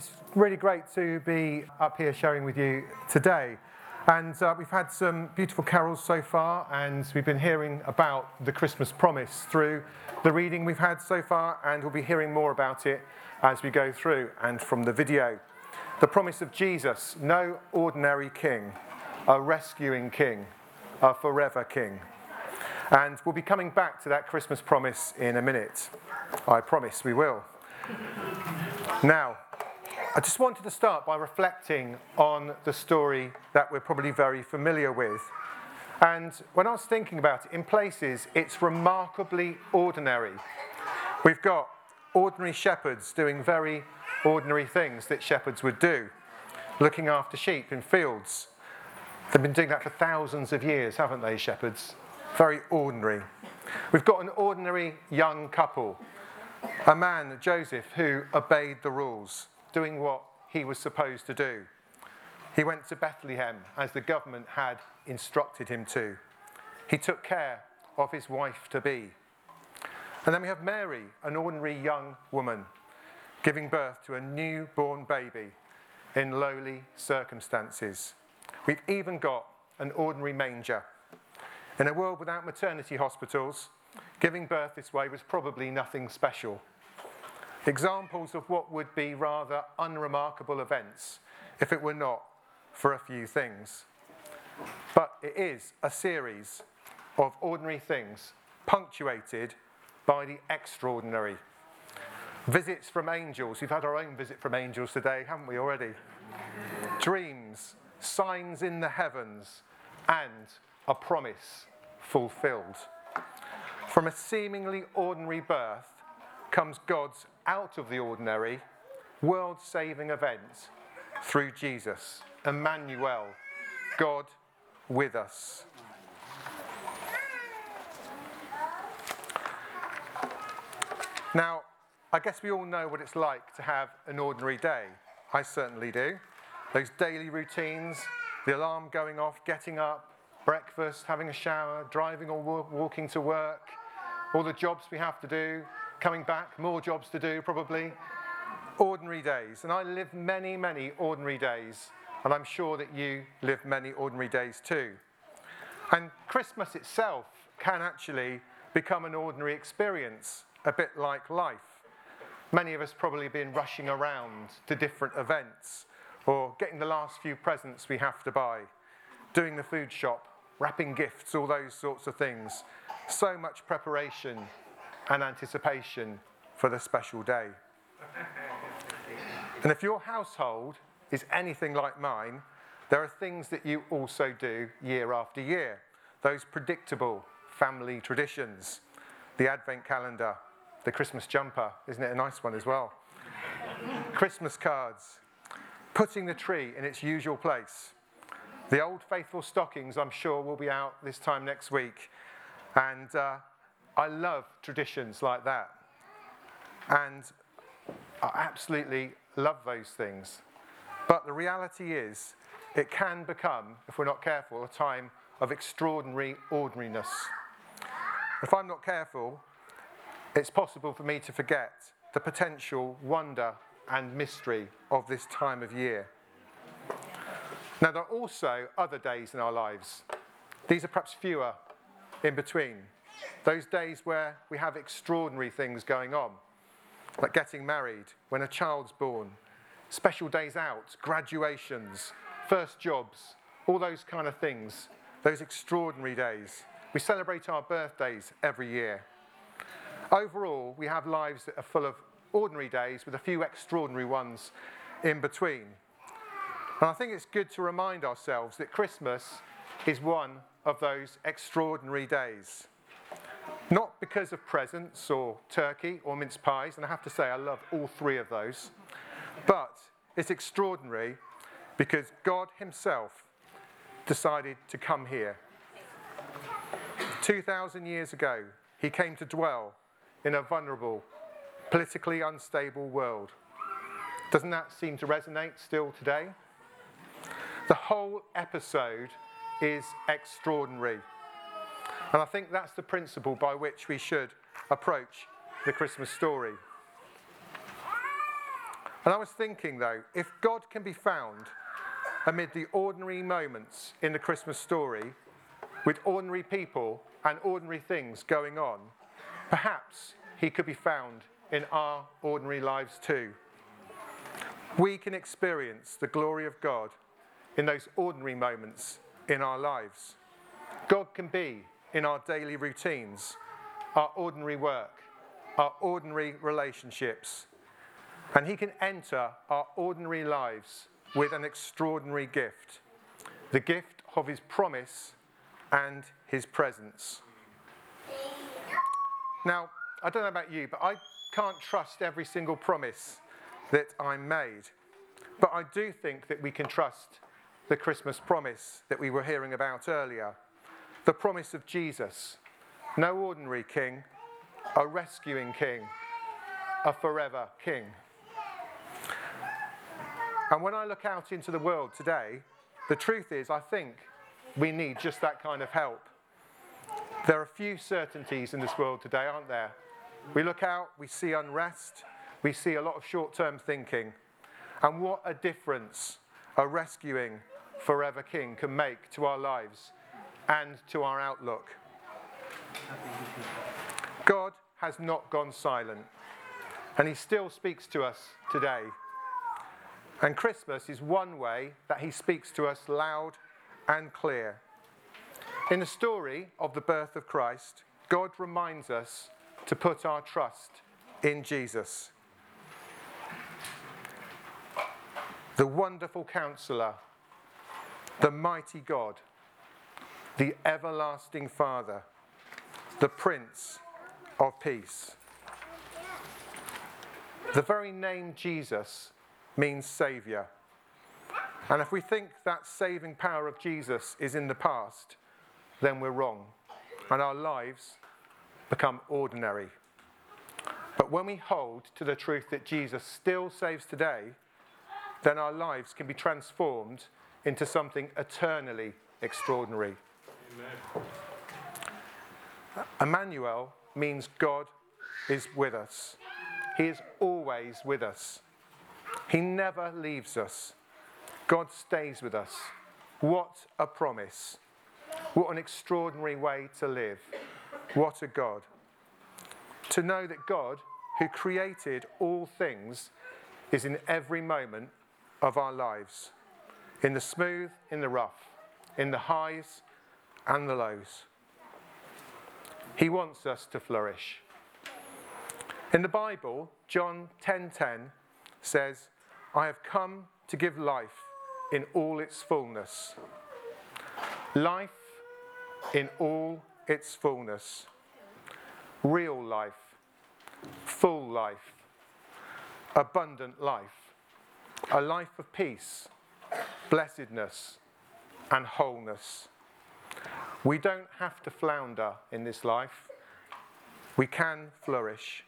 it's really great to be up here sharing with you today. And uh, we've had some beautiful carols so far, and we've been hearing about the Christmas promise through the reading we've had so far, and we'll be hearing more about it as we go through and from the video. The promise of Jesus no ordinary king, a rescuing king, a forever king. And we'll be coming back to that Christmas promise in a minute. I promise we will. Now, I just wanted to start by reflecting on the story that we're probably very familiar with. And when I was thinking about it, in places it's remarkably ordinary. We've got ordinary shepherds doing very ordinary things that shepherds would do, looking after sheep in fields. They've been doing that for thousands of years, haven't they, shepherds? Very ordinary. We've got an ordinary young couple a man, Joseph, who obeyed the rules, doing what he was supposed to do. He went to Bethlehem as the government had instructed him to. He took care of his wife to be. And then we have Mary, an ordinary young woman, giving birth to a newborn baby in lowly circumstances. We've even got an ordinary manger. In a world without maternity hospitals, Giving birth this way was probably nothing special. Examples of what would be rather unremarkable events if it were not for a few things. But it is a series of ordinary things punctuated by the extraordinary. Visits from angels. We've had our own visit from angels today, haven't we already? Dreams, signs in the heavens, and a promise fulfilled. From a seemingly ordinary birth comes God's out of the ordinary, world saving event through Jesus, Emmanuel, God with us. Now, I guess we all know what it's like to have an ordinary day. I certainly do. Those daily routines, the alarm going off, getting up, breakfast, having a shower, driving or walking to work, all the jobs we have to do, coming back, more jobs to do probably. Ordinary days. And I live many, many ordinary days. And I'm sure that you live many ordinary days too. And Christmas itself can actually become an ordinary experience, a bit like life. Many of us probably been rushing around to different events or getting the last few presents we have to buy, doing the food shop, wrapping gifts, all those sorts of things so much preparation and anticipation for the special day. And if your household is anything like mine, there are things that you also do year after year. Those predictable family traditions, the advent calendar, the Christmas jumper, isn't it a nice one as well? Christmas cards, putting the tree in its usual place. The old faithful stockings, I'm sure, will be out this time next week. And uh, I love traditions like that. And I absolutely love those things. But the reality is, it can become, if we're not careful, a time of extraordinary ordinariness. If I'm not careful, it's possible for me to forget the potential wonder and mystery of this time of year. Now, there are also other days in our lives. These are perhaps fewer in between. Those days where we have extraordinary things going on, like getting married, when a child's born, special days out, graduations, first jobs, all those kind of things, those extraordinary days. We celebrate our birthdays every year. Overall, we have lives that are full of ordinary days with a few extraordinary ones in between. And I think it's good to remind ourselves that Christmas is one of those extraordinary days. Not because of presents or turkey or mince pies, and I have to say I love all three of those, but it's extraordinary because God Himself decided to come here. 2,000 years ago, He came to dwell in a vulnerable, politically unstable world. Doesn't that seem to resonate still today? The whole episode is extraordinary. And I think that's the principle by which we should approach the Christmas story. And I was thinking, though, if God can be found amid the ordinary moments in the Christmas story, with ordinary people and ordinary things going on, perhaps he could be found in our ordinary lives too. We can experience the glory of God in those ordinary moments in our lives. God can be in our daily routines, our ordinary work, our ordinary relationships, and He can enter our ordinary lives with an extraordinary gift the gift of His promise and His presence. Now, I don't know about you, but I can't trust every single promise that I'm made. But I do think that we can trust the Christmas promise that we were hearing about earlier the promise of Jesus. No ordinary king, a rescuing king, a forever king. And when I look out into the world today, the truth is, I think we need just that kind of help. There are few certainties in this world today, aren't there? We look out, we see unrest, we see a lot of short term thinking. And what a difference a rescuing forever king can make to our lives and to our outlook. God has not gone silent, and He still speaks to us today. And Christmas is one way that He speaks to us loud and clear. In the story of the birth of Christ, God reminds us to put our trust in Jesus. The wonderful counselor, the mighty God the everlasting Father, the Prince of Peace. The very name Jesus means Saviour. And if we think that saving power of Jesus is in the past, then we're wrong. And our lives become ordinary. But when we hold to the truth that Jesus still saves today, then our lives can be transformed into something eternally extraordinary. Amen. Emmanuel means God is with us. He is always with us. He never leaves us. God stays with us. What a promise. What an extraordinary way to live. What a God. To know that God, who created all things, is in every moment of our lives in the smooth, in the rough, in the highs, and the lows. He wants us to flourish. In the Bible, John 10:10 says, "I have come to give life in all its fullness." Life in all its fullness. Real life, full life, abundant life, a life of peace, blessedness, and wholeness. We don't have to flounder in this life, we can flourish.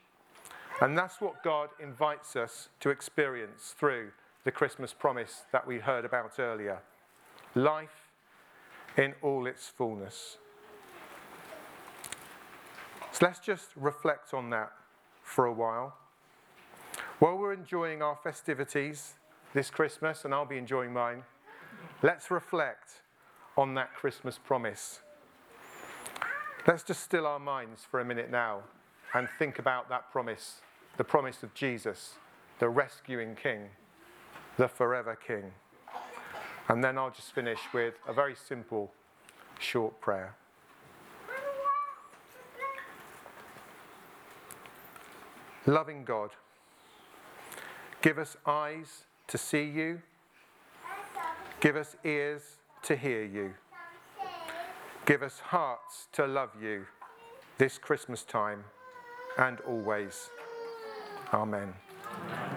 And that's what God invites us to experience through the Christmas promise that we heard about earlier life in all its fullness. So let's just reflect on that for a while. While we're enjoying our festivities this Christmas, and I'll be enjoying mine, let's reflect on that Christmas promise. Let's just still our minds for a minute now and think about that promise the promise of Jesus, the rescuing King, the forever King. And then I'll just finish with a very simple, short prayer. Loving God, give us eyes to see you, give us ears to hear you. Give us hearts to love you this Christmas time and always. Amen. Amen.